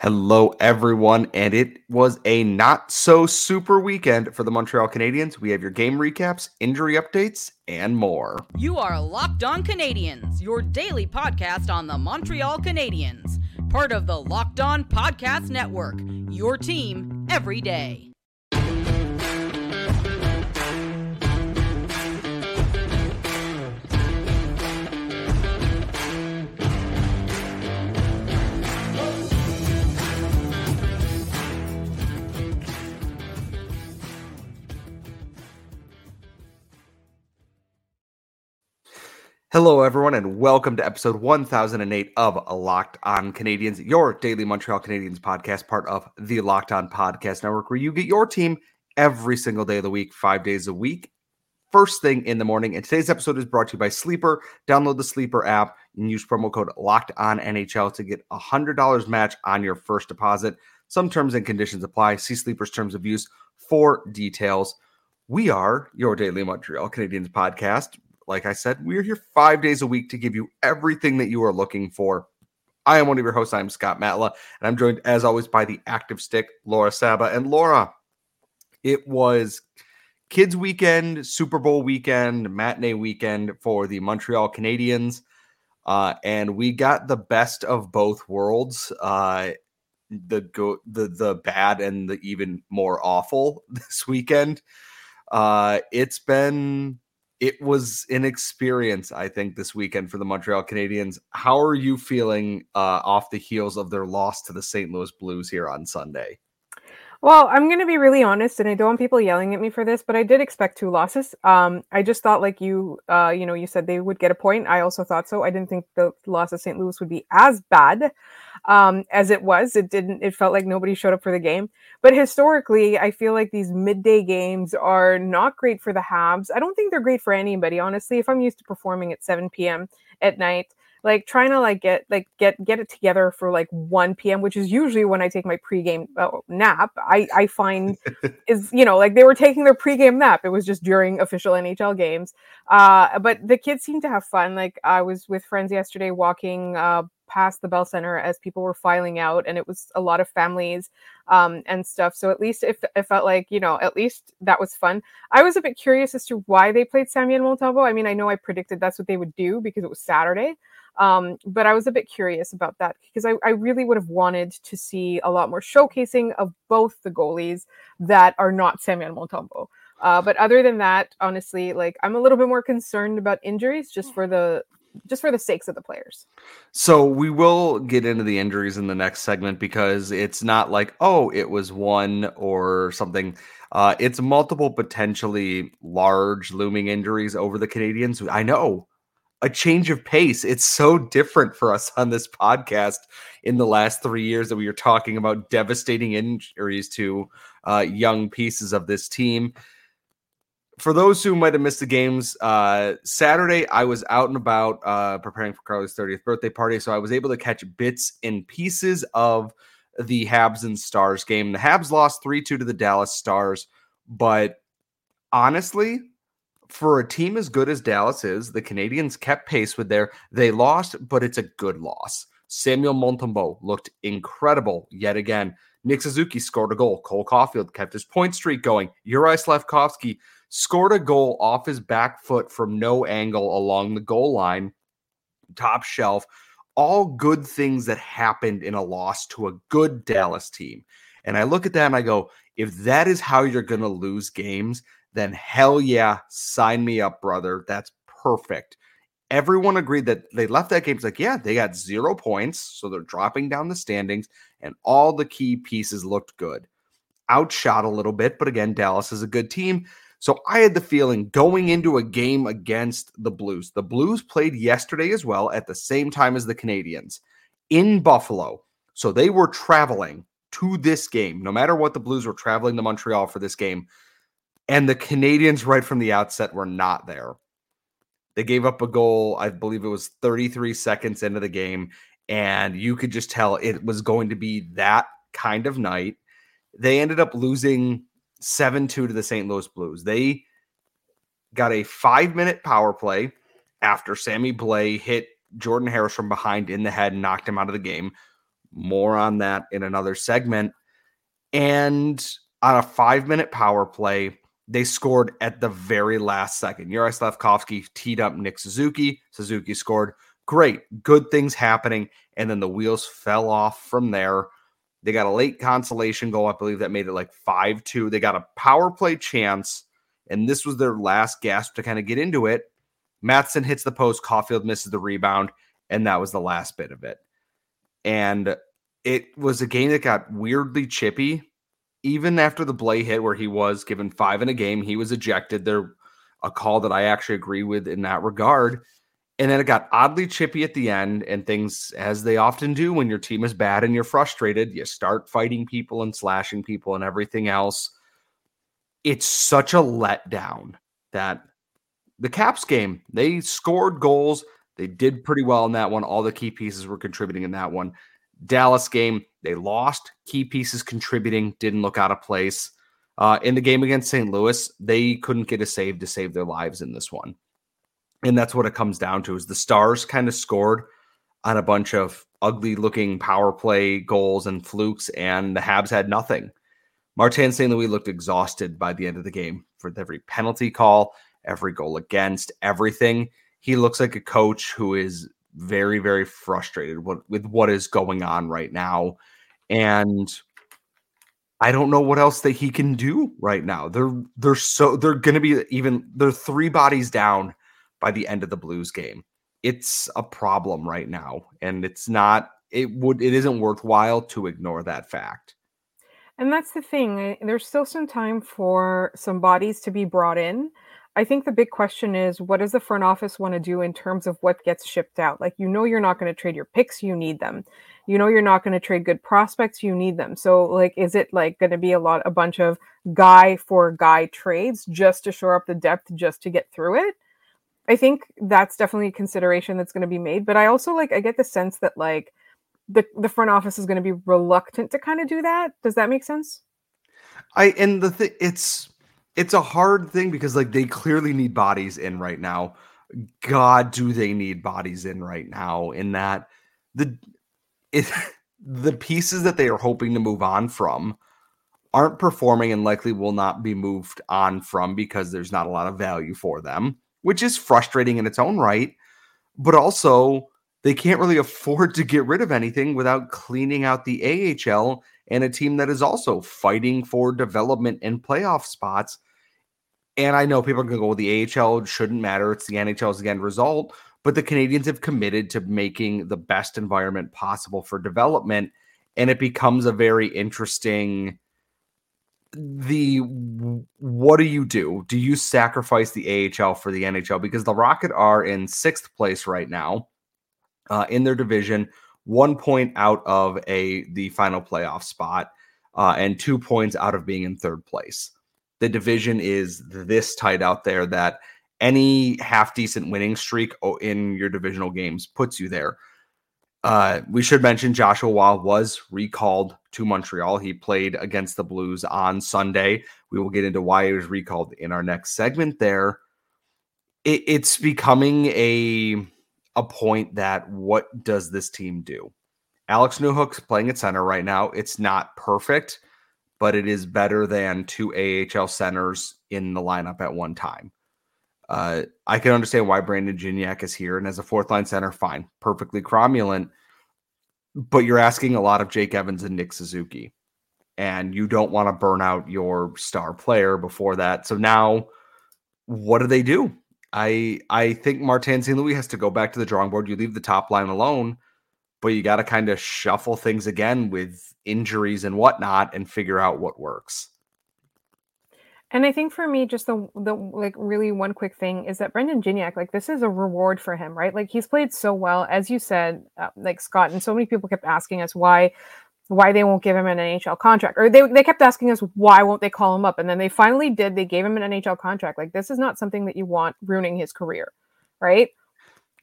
Hello, everyone. And it was a not so super weekend for the Montreal Canadiens. We have your game recaps, injury updates, and more. You are Locked On Canadiens, your daily podcast on the Montreal Canadiens, part of the Locked On Podcast Network, your team every day. Hello, everyone, and welcome to episode 1008 of Locked On Canadiens, your daily Montreal Canadiens podcast, part of the Locked On Podcast Network, where you get your team every single day of the week, five days a week, first thing in the morning. And today's episode is brought to you by Sleeper. Download the Sleeper app and use promo code Locked On NHL to get a $100 match on your first deposit. Some terms and conditions apply. See Sleeper's terms of use for details. We are your daily Montreal Canadiens podcast like I said, we're here five days a week to give you everything that you are looking for. I am one of your hosts. I'm Scott Matla, and I'm joined as always by the active stick, Laura Saba. And Laura, it was kids weekend, Super Bowl weekend, matinee weekend for the Montreal Canadiens. Uh, and we got the best of both worlds. Uh, the go the the bad and the even more awful this weekend. Uh, it's been it was an experience, I think, this weekend for the Montreal Canadiens. How are you feeling uh, off the heels of their loss to the St. Louis Blues here on Sunday? Well, I'm going to be really honest, and I don't want people yelling at me for this, but I did expect two losses. Um, I just thought, like you, uh, you know, you said they would get a point. I also thought so. I didn't think the loss of St. Louis would be as bad um, as it was. It didn't. It felt like nobody showed up for the game. But historically, I feel like these midday games are not great for the Habs. I don't think they're great for anybody, honestly. If I'm used to performing at 7 p.m. at night like trying to like get like get get it together for like 1 p.m which is usually when i take my pregame uh, nap. I i find is you know like they were taking their pregame nap. It was just during official nhl games. Uh but the kids seem to have fun. Like i was with friends yesterday walking uh past the bell center as people were filing out and it was a lot of families um, and stuff. So at least it, it felt like you know at least that was fun. I was a bit curious as to why they played samuel montembeault i mean i know i predicted that's what they would do because it was saturday um, but I was a bit curious about that because I, I really would have wanted to see a lot more showcasing of both the goalies that are not Samuel Montembeault. Uh, but other than that, honestly, like I'm a little bit more concerned about injuries just for the just for the sakes of the players. So we will get into the injuries in the next segment because it's not like oh it was one or something. Uh, it's multiple potentially large looming injuries over the Canadiens. I know a change of pace. It's so different for us on this podcast in the last three years that we were talking about devastating injuries to uh, young pieces of this team. For those who might have missed the games, uh, Saturday I was out and about uh, preparing for Carly's 30th birthday party, so I was able to catch bits and pieces of the Habs and Stars game. The Habs lost 3 2 to the Dallas Stars, but honestly, for a team as good as Dallas is, the Canadiens kept pace with their. They lost, but it's a good loss. Samuel Montembeault looked incredible yet again. Nick Suzuki scored a goal. Cole Caufield kept his point streak going. Juraj Slafkovsky scored a goal off his back foot from no angle along the goal line, top shelf. All good things that happened in a loss to a good Dallas team. And I look at that and I go, if that is how you're going to lose games, then hell yeah, sign me up, brother. That's perfect. Everyone agreed that they left that game. It's like, yeah, they got zero points. So they're dropping down the standings, and all the key pieces looked good. Outshot a little bit, but again, Dallas is a good team. So I had the feeling going into a game against the Blues. The Blues played yesterday as well at the same time as the Canadiens in Buffalo. So they were traveling to this game. No matter what, the Blues were traveling to Montreal for this game. And the Canadiens, right from the outset, were not there. They gave up a goal, I believe it was 33 seconds into the game. And you could just tell it was going to be that kind of night. They ended up losing 7 2 to the St. Louis Blues. They got a five minute power play after Sammy Blais hit Jordan Harris from behind in the head and knocked him out of the game. More on that in another segment. And on a five minute power play, they scored at the very last second. Juraj Slafkovsky teed up Nick Suzuki. Suzuki scored. Great, good things happening. And then the wheels fell off from there. They got a late consolation goal. I believe that made it like 5 2. They got a power play chance. And this was their last gasp to kind of get into it. Matheson hits the post. Caufield misses the rebound. And that was the last bit of it. And it was a game that got weirdly chippy even after the Blais hit where he was given five in a game, he was ejected. There a call that I actually agree with in that regard. And then it got oddly chippy at the end, and things, as they often do when your team is bad and you're frustrated, you start fighting people and slashing people and everything else. It's such a letdown that the Caps game, they scored goals. They did pretty well in that one. All the key pieces were contributing in that one. Dallas game, they lost. Key pieces contributing didn't look out of place. Uh, in the game against St. Louis, they couldn't get a save to save their lives in this one. And that's what it comes down to is the Stars kind of scored on a bunch of ugly looking power play goals and flukes, and the Habs had nothing. Martin St. Louis looked exhausted by the end of the game for every penalty call, every goal against, everything. He looks like a coach who is very, very frustrated with, what is going on right now. And I don't know what else that he can do right now. They're they're so they're gonna be even they're three bodies down by the end of the Blues game. It's a problem right now. And it's not it would it isn't worthwhile to ignore that fact. And that's the thing. Eh, there's still some time for some bodies to be brought in. I think the big question is what does the front office want to do in terms of what gets shipped out? Like, you know, you're not going to trade your picks, you need them. You know, you're not going to trade good prospects, you need them. So, like, is it like going to be a lot, a bunch of guy for guy trades just to shore up the depth, just to get through it? I think that's definitely a consideration that's going to be made. But I also like, I get the sense that like the, the front office is going to be reluctant to kind of do that. Does that make sense? I, and the thing, it's, it's a hard thing because like they clearly need bodies in right now. God, do they need bodies in right now? In that the it the pieces that they are hoping to move on from aren't performing and likely will not be moved on from because there's not a lot of value for them, which is frustrating in its own right. But also, they can't really afford to get rid of anything without cleaning out the AHL and a team that is also fighting for development and playoff spots and I know people are going to go, well, the AHL shouldn't matter. It's the NHL's end result. But the Canadiens have committed to making the best environment possible for development. And it becomes a very interesting the what do you do? Do you sacrifice the AHL for the NHL? Because the Rocket are in sixth place right now uh, in their division, one point out of a the final playoff spot, uh, and two points out of being in third place the division is this tight out there that any half decent winning streak in your divisional games puts you there. Uh, we should mention Joshua was recalled to Montreal. He played against the Blues on Sunday. We will get into why he was recalled in our next segment. There, it, it's becoming a a point that what does this team do? Alex Newhook's playing at center right now. It's not perfect but it is better than two AHL centers in the lineup at one time. Uh, I can understand why Brandon Gignac is here, and as a fourth line center, fine, perfectly cromulent. But you're asking a lot of Jake Evans and Nick Suzuki, and you don't want to burn out your star player before that. So now, what do they do? I I think Martin St. Louis has to go back to the drawing board. You leave the top line alone, but you got to kind of shuffle things again with injuries and whatnot and figure out what works. And I think for me, just the the like really one quick thing is that Brandon Gignac, like this is a reward for him, right? Like he's played so well, as you said, uh, like Scott, and so many people kept asking us why why they won't give him an NHL contract, or they they kept asking us why won't they call him up, and then they finally did. They gave him an NHL contract. Like this is not something that you want ruining his career, right?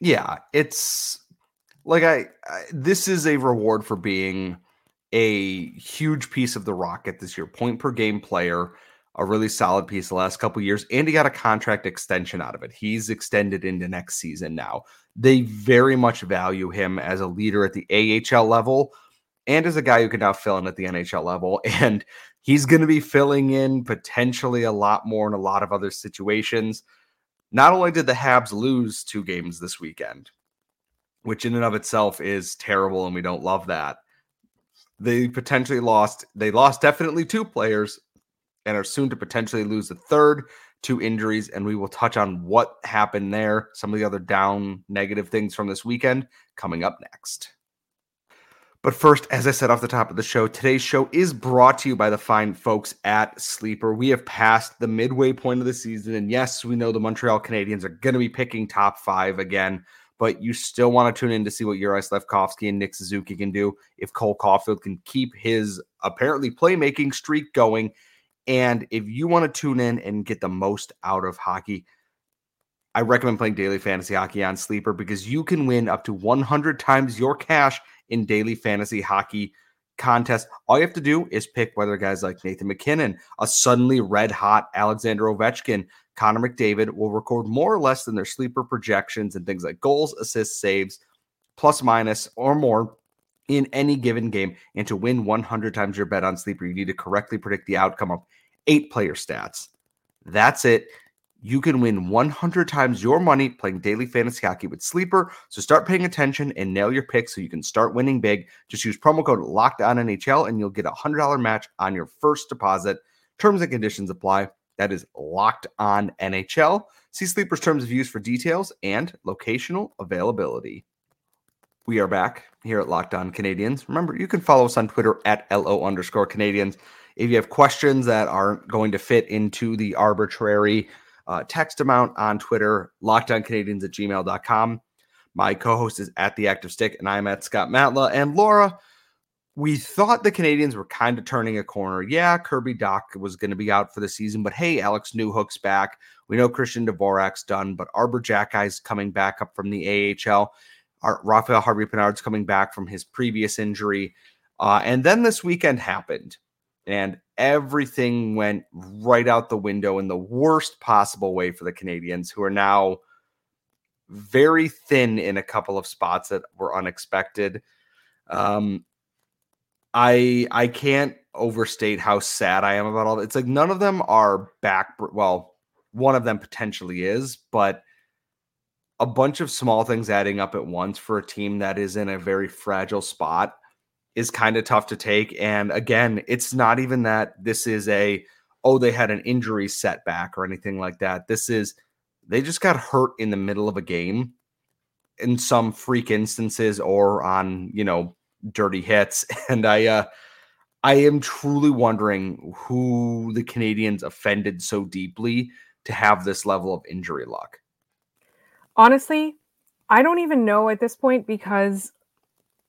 Yeah, it's like I, I this is a reward for being a huge piece of the Rocket this year, point per game player, a really solid piece the last couple years, and he got a contract extension out of it. He's extended into next season now. They very much value him as a leader at the AHL level, and is a guy who can now fill in at the NHL level. And he's going to be filling in potentially a lot more in a lot of other situations. Not only did the Habs lose two games this weekend, which in and of itself is terrible, and we don't love that. They potentially lost, they lost definitely two players and are soon to potentially lose a third to injuries. And we will touch on what happened there, some of the other down negative things from this weekend coming up next. But first, as I said off the top of the show, today's show is brought to you by the fine folks at Sleeper. We have passed the midway point of the season. And yes, we know the Montreal Canadiens are going to be picking top five again, but you still want to tune in to see what Juraj Slafkovsky and Nick Suzuki can do if Cole Caufield can keep his apparently playmaking streak going. And if you want to tune in and get the most out of hockey, I recommend playing daily fantasy hockey on Sleeper because you can win up to 100 times your cash in daily fantasy hockey contests. All you have to do is pick whether guys like Nathan MacKinnon, a suddenly red hot Alexander Ovechkin, Connor McDavid will record more or less than their sleeper projections and things like goals, assists, saves, plus minus or more in any given game. And to win 100 times your bet on sleeper, you need to correctly predict the outcome of eight player stats. That's it you can win 100 times your money playing daily fantasy hockey with Sleeper. So start paying attention and nail your picks so you can start winning big. Just use promo code NHL and you'll get a $100 match on your first deposit. Terms and conditions apply. That is locked on NHL. See Sleeper's terms of use for details and locational availability. We are back here at Locked On Canadiens. Remember, you can follow us on Twitter at LO underscore Canadiens. If you have questions that aren't going to fit into the arbitrary uh, text amount on Twitter, lockedoncanadiens at gmail.com. My co host is at the active stick, and I'm at Scott Matla. And Laura, we thought the Canadiens were kind of turning a corner. Yeah, Kirby Dach was going to be out for the season, but hey, Alex Newhook's back. We know Christian Dvorak's done, but Arber Xhekaj's coming back up from the AHL. Our, Raphael Harvey Pinard's coming back from his previous injury. Uh, and then this weekend happened and everything went right out the window in the worst possible way for the Canadiens, who are now very thin in a couple of spots that were unexpected. Um, I I can't overstate how sad I am about all. That. It's like none of them are back. Well, one of them potentially is, but a bunch of small things adding up at once for a team that is in a very fragile spot is kind of tough to take. And again, it's not even that this is a, oh, they had an injury setback or anything like that. This is, they just got hurt in the middle of a game in some freak instances or on, you know, dirty hits. And I, uh, I am truly wondering who the Canadiens offended so deeply to have this level of injury luck. Honestly, I don't even know at this point because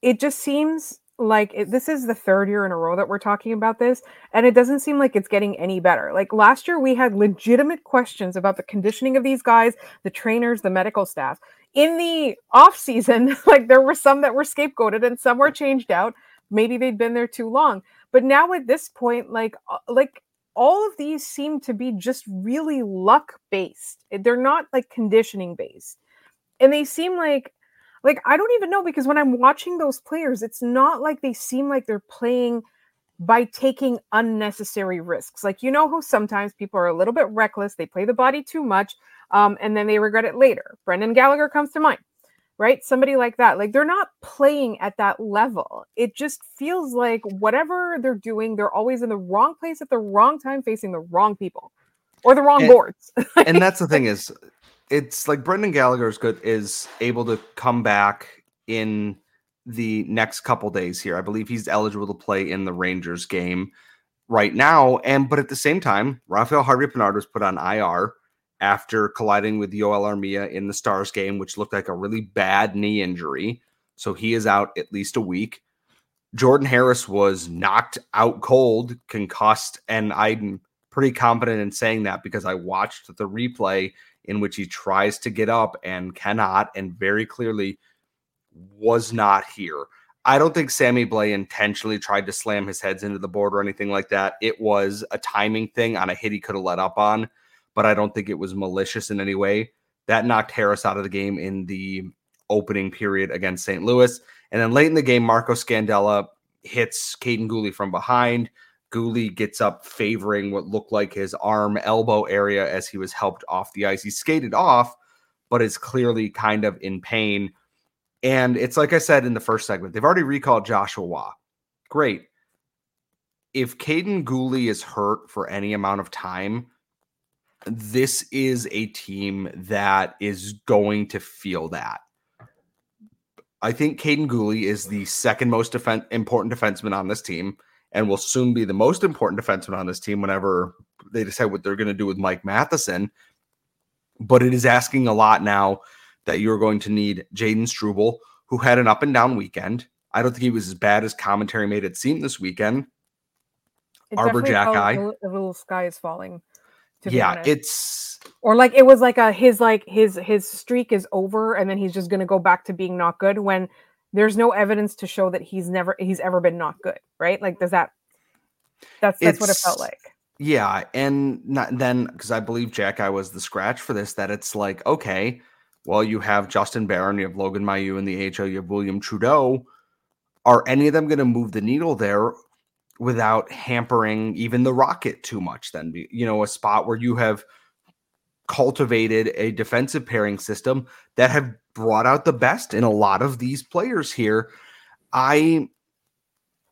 it just seems like it, this is the third year in a row that we're talking about this and it doesn't seem like it's getting any better. Like last year we had legitimate questions about the conditioning of these guys the trainers the medical staff. In the off season like there were some that were scapegoated and some were changed out. Maybe they'd been there too long. But now at this point like uh, like all of these seem to be just really luck based they're not like conditioning based and they seem like like I don't even know because when I'm watching those players, it's not like they seem like they're playing by taking unnecessary risks. Like you know how sometimes people are a little bit reckless, they play the body too much, um, and then they regret it later. Brendan Gallagher comes to mind, right? Somebody like that. Like they're not playing at that level. It just feels like whatever they're doing, they're always in the wrong place at the wrong time, facing the wrong people or the wrong and, boards. and that's the thing is it's like Brendan Gallagher is good is able to come back in the next couple days here. I believe he's eligible to play in the Rangers game right now. And but at the same time, Rafael Harvey Pinard was put on IR after colliding with Joel Armia in the Stars game, which looked like a really bad knee injury. So he is out at least a week. Jordan Harris was knocked out cold, concussed, and I'm pretty confident in saying that because I watched the replay in which he tries to get up and cannot, and very clearly was not here. I don't think Sammy Blais intentionally tried to slam his heads into the board or anything like that. It was a timing thing on a hit he could have let up on, but I don't think it was malicious in any way. That knocked Harris out of the game in the opening period against St. Louis. And then late in the game, Marco Scandella hits Kaiden Guhle from behind. Guhle gets up, favoring what looked like his arm elbow area as he was helped off the ice. He skated off, but is clearly kind of in pain. And it's like I said in the first segment, they've already recalled Joshua. Great. If Kaiden Guhle is hurt for any amount of time, this is a team that is going to feel that. I think Kaiden Guhle is the second most defen- important defenseman on this team and will soon be the most important defenseman on this team whenever they decide what they're going to do with Mike Matheson. But it is asking a lot now that you're going to need Jayden Struble, who had an up and down weekend. I don't think he was as bad as commentary made it seem this weekend. It Arber Xhekaj felt The little sky is falling. To Yeah, it's or like it was like a his like his his streak is over and then he's just gonna go back to being not good when there's no evidence to show that he's never he's ever been not good, right? Like does that that's that's what it felt like. Yeah, and not, then because I believe Xhekaj was the scratch for this. That it's like okay, well you have Justin Barron, you have Logan Mailloux in the AHL, you have William Trudeau. Are any of them going to move the needle there without hampering even the Rocket too much? Then you know a spot where you have cultivated a defensive pairing system that have brought out the best in a lot of these players here. I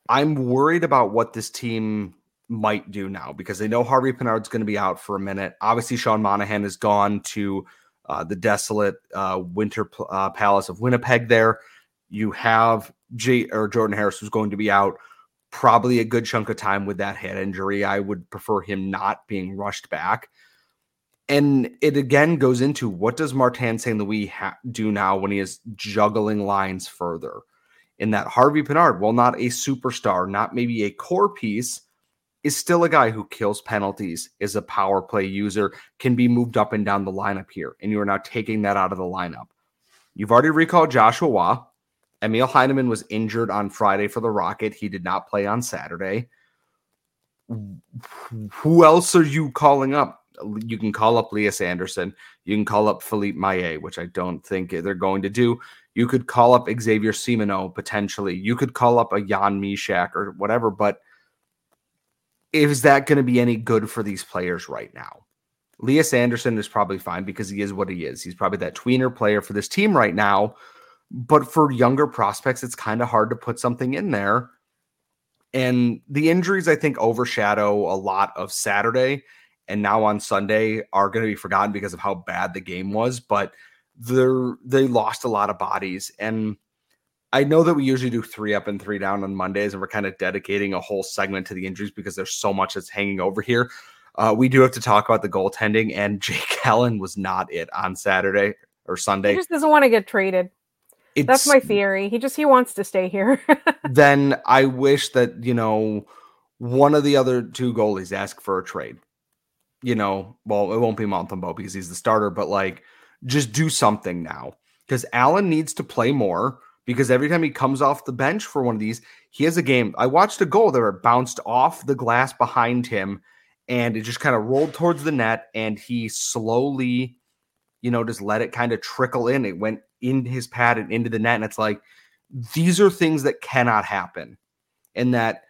I'm worried about what this team might do now because they know Harvey Pinard's going to be out for a minute. Obviously, Sean Monahan has gone to uh, the desolate uh, Winter uh, Palace of Winnipeg. There, you have J or Jordan Harris who's going to be out probably a good chunk of time with that head injury. I would prefer him not being rushed back. And it again goes into what does Martin St. Louis ha- do now when he is juggling lines further? In that Harvey Pinard, while not a superstar, not maybe a core piece, is still a guy who kills penalties, is a power play user, can be moved up and down the lineup here. And you are now taking that out of the lineup. You've already recalled Joshua Roy. Emil Heineman was injured on Friday for the Rocket. He did not play on Saturday. Who else are you calling up? You can call up Lias Andersson. You can call up Philippe Maillet, which I don't think they're going to do. You could call up Xavier Simoneau potentially. You could call up a Jan Mysak or whatever, but is that going to be any good for these players right now? Lias Andersson is probably fine because he is what he is. He's probably that tweener player for this team right now. But for younger prospects, it's kind of hard to put something in there. And the injuries, I think, overshadow a lot of Saturday. And now on Sunday are going to be forgotten because of how bad the game was. But they're they lost a lot of bodies. And I know that we usually do three up and three down on Mondays, and we're kind of dedicating a whole segment to the injuries because there's so much that's hanging over here. Uh, we do have to talk about the goaltending, and Jake Allen was not it on Saturday or Sunday. He just doesn't want to get traded. That's my theory. He just he wants to stay here. then I wish that you know one of the other two goalies ask for a trade. You know, well, it won't be Montembeault because he's the starter, but like just do something now because Allen needs to play more because every time he comes off the bench for one of these, he has a game. I watched a goal that bounced off the glass behind him and it just kind of rolled towards the net and he slowly, you know, just let it kind of trickle in. It went in his pad and into the net. And it's like, these are things that cannot happen. And that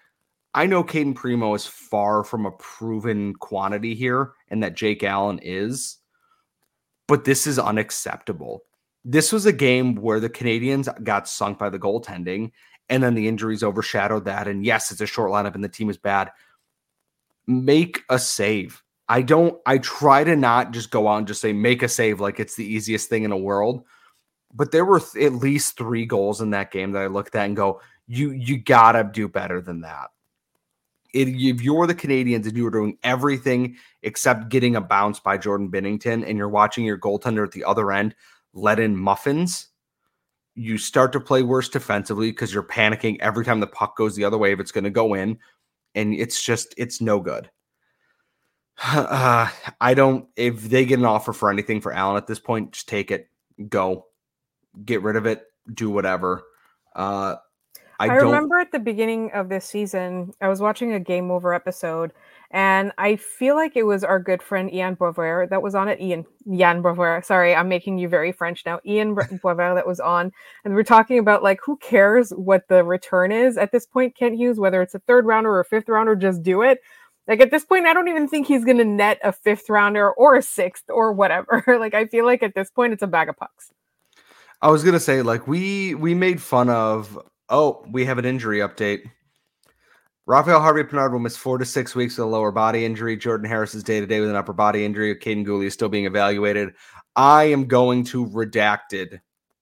I know Cayden Primeau is far from a proven quantity here, and that Jake Allen is, but this is unacceptable. This was a game where the Canadiens got sunk by the goaltending, and then the injuries overshadowed that. And yes, it's a short lineup and the team is bad. Make a save. I don't, I try to not just go out and just say, make a save like it's the easiest thing in the world. But there were th- at least three goals in that game that I looked at and go, you, you gotta do better than that. It, if you're the Canadiens and you were doing everything except getting a bounce by Jordan Binnington and you're watching your goaltender at the other end let in muffins, you start to play worse defensively because you're panicking every time the puck goes the other way if it's going to go in. And it's just, it's no good. Uh, I don't, if they get an offer for anything for Allen at this point, just take it, go, get rid of it, do whatever. Uh, I, I remember at the beginning of this season, I was watching a Game Over episode, and I feel like it was our good friend Ian Boisvert that was on it. Ian, Ian Boisvert. Sorry, I'm making you very French now. Ian Boisvert that was on, and we're talking about like who cares what the return is at this point. Kent Hughes, whether it's a third rounder or a fifth rounder, just do it. Like at this point, I don't even think he's going to net a fifth rounder or a sixth or whatever. like I feel like at this point, it's a bag of pucks. I was gonna say, like we we made fun of. Oh, we have an injury update. Raphael Harvey Pinard will miss four to six weeks with a lower body injury. Jordan Harris is day to day with an upper body injury. Kaiden Guhle is still being evaluated. I am going to redacted,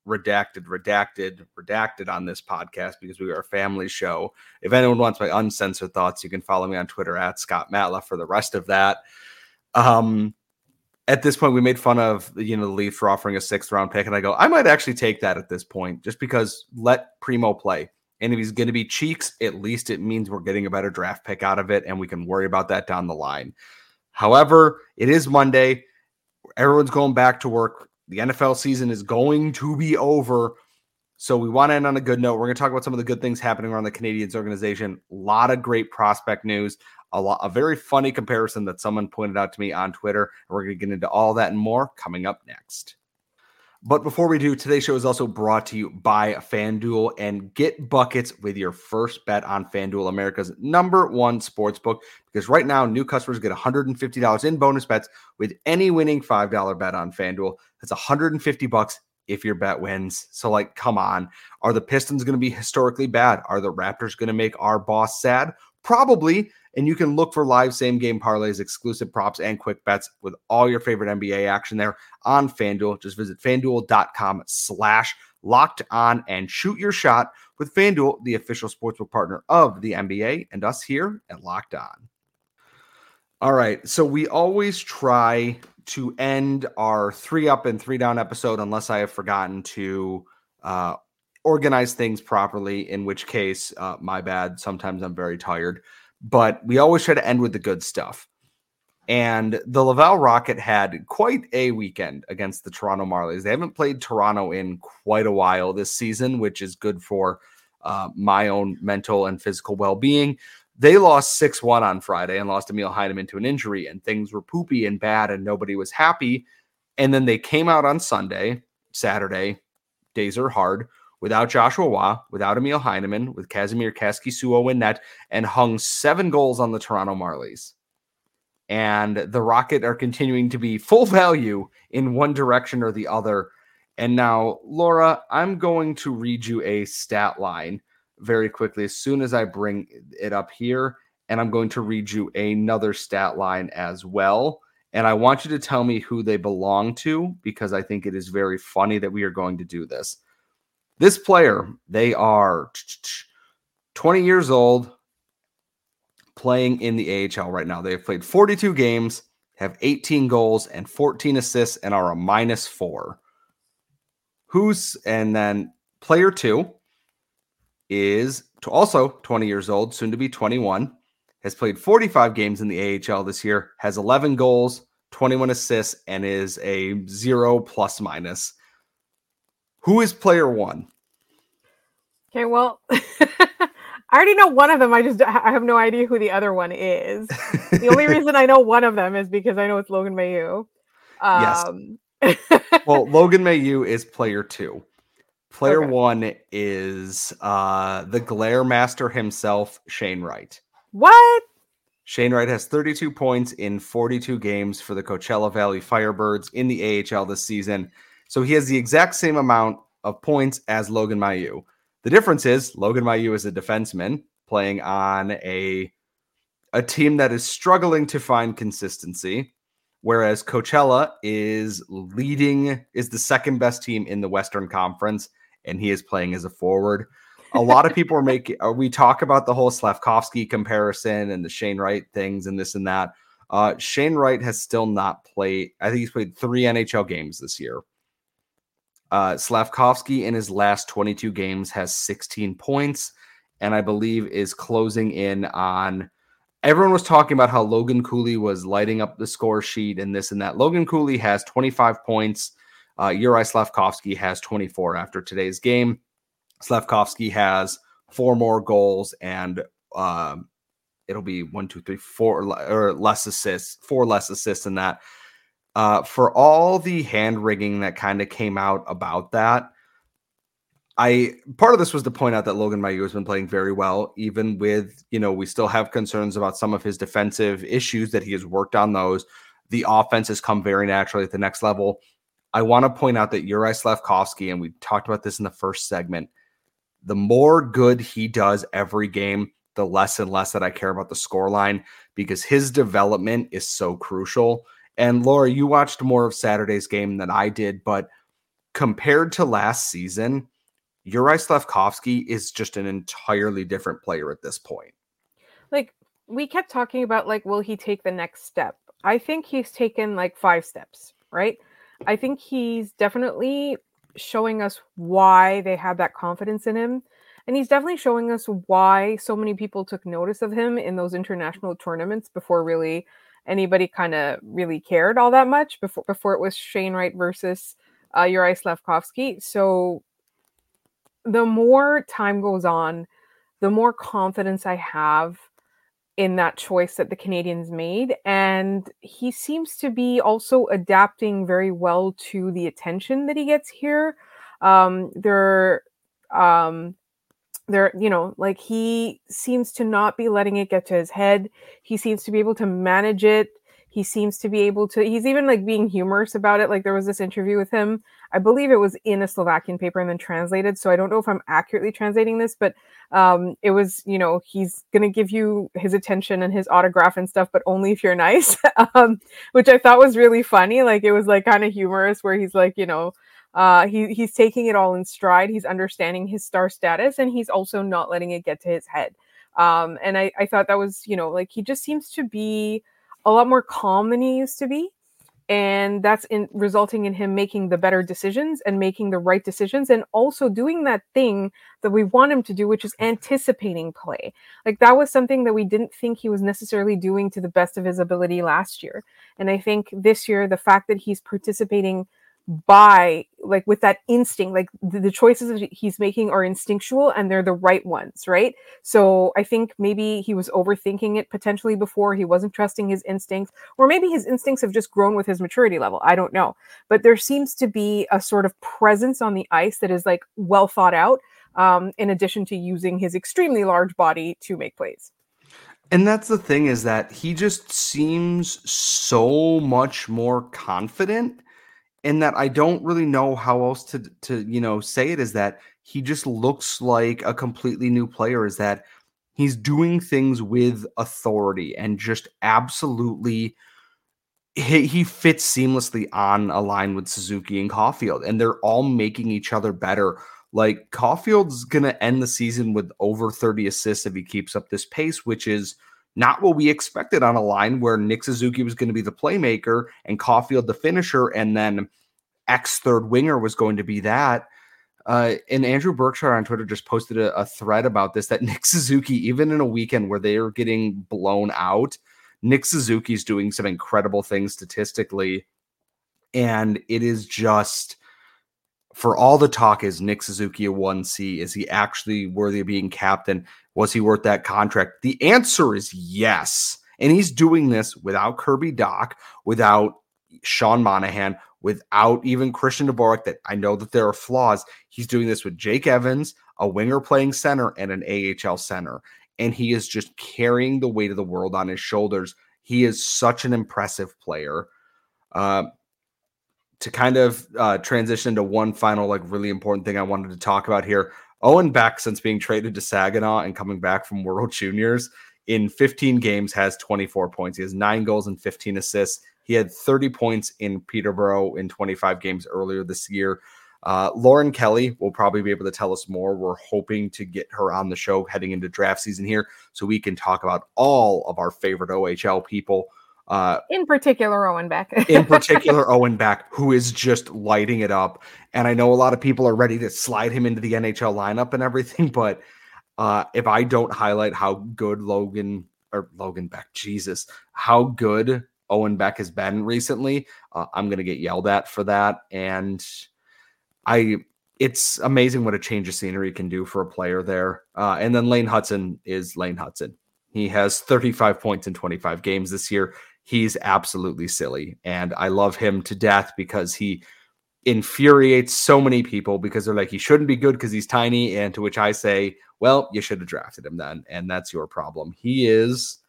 redacted, redacted, redacted on this podcast because we are a family show. If anyone wants my uncensored thoughts, you can follow me on Twitter at Scott Matla for the rest of that. Um, at this point, we made fun of you know the Leafs for offering a sixth round pick, and I go, I might actually take that at this point, just because let Primeau play. And if he's going to be cheeks, at least it means we're getting a better draft pick out of it, and we can worry about that down the line. However, it is Monday. Everyone's going back to work. The NFL season is going to be over. So we want to end on a good note. We're going to talk about some of the good things happening around the Canadiens organization. A lot of great prospect news a lot a very funny comparison that someone pointed out to me on Twitter. And we're going to get into all that and more coming up next. But before we do, today's show is also brought to you by FanDuel and get buckets with your first bet on FanDuel, America's number one sports book. Because right now, new customers get $150 in bonus bets with any winning $5 bet on FanDuel. That's 150 bucks if your bet wins. So, like, come on. Are the Pistons going to be historically bad? Are the Raptors going to make our boss sad? Probably. And you can look for live same game parlays, exclusive props, and quick bets with all your favorite NBA action there on FanDuel. Just visit fanduel.com slash locked on and shoot your shot with FanDuel, the official sportsbook partner of the NBA and us here at Locked On. All right. So we always try to end our three up and three down episode unless I have forgotten to uh, organize things properly, in which case, uh, my bad. Sometimes I'm very tired but we always try to end with the good stuff. And the Laval Rocket had quite a weekend against the Toronto Marlies. They haven't played Toronto in quite a while this season, which is good for uh, my own mental and physical well being. They lost 6 1 on Friday and lost Emil Heineman to an injury, and things were poopy and bad, and nobody was happy. And then they came out on Sunday, Saturday, days are hard, without Joshua Roy, without Emil Heineman, with Kasimir Kaskisuo in net, and hung seven goals on the Toronto Marlies. And the Rocket are continuing to be full value in one direction or the other. And now, Laura, I'm going to read you a stat line very quickly as soon as I bring it up here. And I'm going to read you another stat line as well. And I want you to tell me who they belong to because I think it is very funny that we are going to do this. This player, they are 20 years old, playing in the AHL right now. They have played 42 games, have 18 goals and 14 assists, and are a minus four. Who's and then player two is also 20 years old, soon to be 21, has played 45 games in the AHL this year, has 11 goals, 21 assists, and is a zero plus minus. Who is player one? Okay, well, I already know one of them. I just I have no idea who the other one is. the only reason I know one of them is because I know it's Logan Mailloux. Um, yes. well, Logan Mailloux is player two. Player okay. one is uh, the glare master himself, Shane Wright. What? Shane Wright has 32 points in 42 games for the Coachella Valley Firebirds in the AHL this season. So he has the exact same amount of points as Logan Mailloux. The difference is Logan Mailloux is a defenseman playing on a a team that is struggling to find consistency, whereas Coachella is leading is the second best team in the Western Conference, and he is playing as a forward. A lot of people are making uh, we talk about the whole Slafkovsky comparison and the Shane Wright things and this and that. Uh, Shane Wright has still not played. I think he's played three NHL games this year. Uh, Slafkovsky in his last 22 games has 16 points, and I believe is closing in on. Everyone was talking about how Logan Cooley was lighting up the score sheet and this and that. Logan Cooley has 25 points. Uh, Juraj Slafkovsky has 24 after today's game. Slafkovsky has four more goals and um, it'll be one, two, three, four or less assists, four less assists than that. Uh, for all the hand rigging that kind of came out about that, I part of this was to point out that Logan Mailloux has been playing very well, even with you know we still have concerns about some of his defensive issues that he has worked on those. The offense has come very naturally at the next level. I want to point out that Juraj Slafkovsky, and we talked about this in the first segment, the more good he does every game, the less and less that I care about the score line because his development is so crucial. And Laura, you watched more of Saturday's game than I did, but compared to last season, Juraj Slafkovsky is just an entirely different player at this point. Like we kept talking about like will he take the next step? I think he's taken like five steps, right? I think he's definitely showing us why they had that confidence in him. And he's definitely showing us why so many people took notice of him in those international tournaments before really anybody kind of really cared all that much before before it was Shane Wright versus uh, Juraj Slafkovsky. So the more time goes on, the more confidence I have in that choice that the Canadiens made. And he seems to be also adapting very well to the attention that he gets here. Um, there, um, there, you know, like he seems to not be letting it get to his head. He seems to be able to manage it. He seems to be able to he's even like being humorous about it. Like there was this interview with him. I believe it was in a slovakian paper and then translated so i don't know if i'm accurately translating this but um it was you know he's gonna give you his attention and his autograph and stuff but only if you're nice um which i thought was really funny. Like it was like kind of humorous where he's like you know uh he he's taking it all in stride. He's understanding his star status and he's also not letting it get to his head. Um and i i thought that was you know like he just seems to be a lot more calm than he used to be and that's in resulting in him making the better decisions and making the right decisions and also doing that thing that we want him to do which is anticipating play. Like that was something that we didn't think he was necessarily doing to the best of his ability last year. And i think this year the fact that he's participating by like with that instinct like the, the, choices he's making are instinctual and they're the right ones right? So i think maybe he was overthinking it potentially before he wasn't trusting his instincts or maybe his instincts have just grown with his maturity level i don't know. But there seems to be a sort of presence on the ice that is like well thought out um, in addition to using his extremely large body to make plays. And that's the thing is that he just seems so much more confident and that I don't really know how else to to you know say it is that he just looks like a completely new player is that he's doing things with authority and just absolutely he, he fits seamlessly on a line with Suzuki and Caufield and they're all making each other better. Like Caufield's going to end the season with over 30 assists if he keeps up this pace which is not what we expected on a line where Nick Suzuki was going to be the playmaker and Caufield the finisher, and then X third winger was going to be that. Uh, and Andrew Berkshire on Twitter just posted a, a, thread about this that Nick Suzuki, even in a weekend where they are getting blown out, Nick Suzuki's doing some incredible things statistically. And it is just for all the talk is Nick Suzuki a 1C? Is he actually worthy of being captain? Was he worth that contract? The answer is yes. And he's doing this without Kirby Dach, without Sean Monahan, without even Christian Dvorak, that I know that there are flaws. He's doing this with Jake Evans, a winger playing center, and an AHL center. And he is just carrying the weight of the world on his shoulders. He is such an impressive player. Uh, to kind of uh, transition to one final, like, really important thing I wanted to talk about here. Owen Beck, since being traded to Saginaw and coming back from World Juniors, in 15 games has 24 points. He has nine goals and 15 assists. He had 30 points in Peterborough in 25 games earlier this year. Uh, Lauren Kelly will probably be able to tell us more. We're hoping to get her on the show heading into draft season here so we can talk about all of our favorite OHL people. Uh, in particular, Owen Beck. in particular, Owen Beck, who is just lighting it up. And I know a lot of people are ready to slide him into the NHL lineup and everything, but uh, if I don't highlight how good Logan or Logan Beck, Jesus, how good Owen Beck has been recently, uh, I'm going to get yelled at for that. And I it's amazing what a change of scenery can do for a player there. Uh, and then Lane Hutson is Lane Hutson. He has 35 points in 25 games this year. He's absolutely silly. And I love him to death because he infuriates so many people because they're like, he shouldn't be good because he's tiny. And to which I say, well, you should have drafted him then. And that's your problem. He is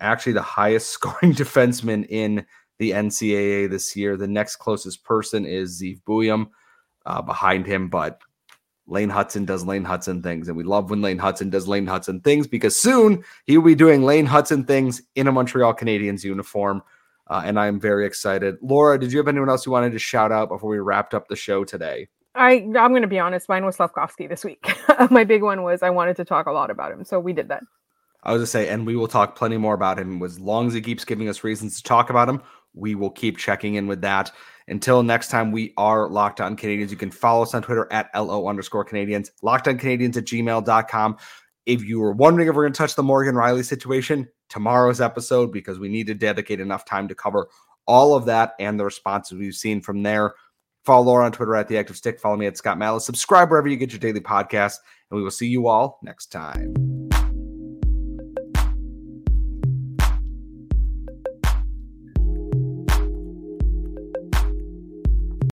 actually the highest scoring defenseman in the NCAA this year. The next closest person is Zeev Buium uh, behind him, but Lane Hutson does Lane Hutson things, and we love when Lane Hutson does Lane Hutson things because soon he will be doing Lane Hutson things in a Montreal Canadiens uniform. Uh, and I'm very excited. Laura, did you have anyone else you wanted to shout out before we wrapped up the show today? I I'm going to be honest. Mine was Slafkovsky this week. My big one was I wanted to talk a lot about him, so we did that. I was to say, and we will talk plenty more about him as long as he keeps giving us reasons to talk about him. We will keep checking in with that. Until next time, we are Locked On Canadiens. You can follow us on Twitter at LO underscore Canadiens, locked on Canadiens at gmail.com. If you were wondering if we're going to touch the Morgan Rielly situation, tomorrow's episode, because we need to dedicate enough time to cover all of that and the responses we've seen from there. Follow Laura on Twitter at The Active Stick. Follow me at Scott Malice. Subscribe wherever you get your daily podcast, and we will see you all next time.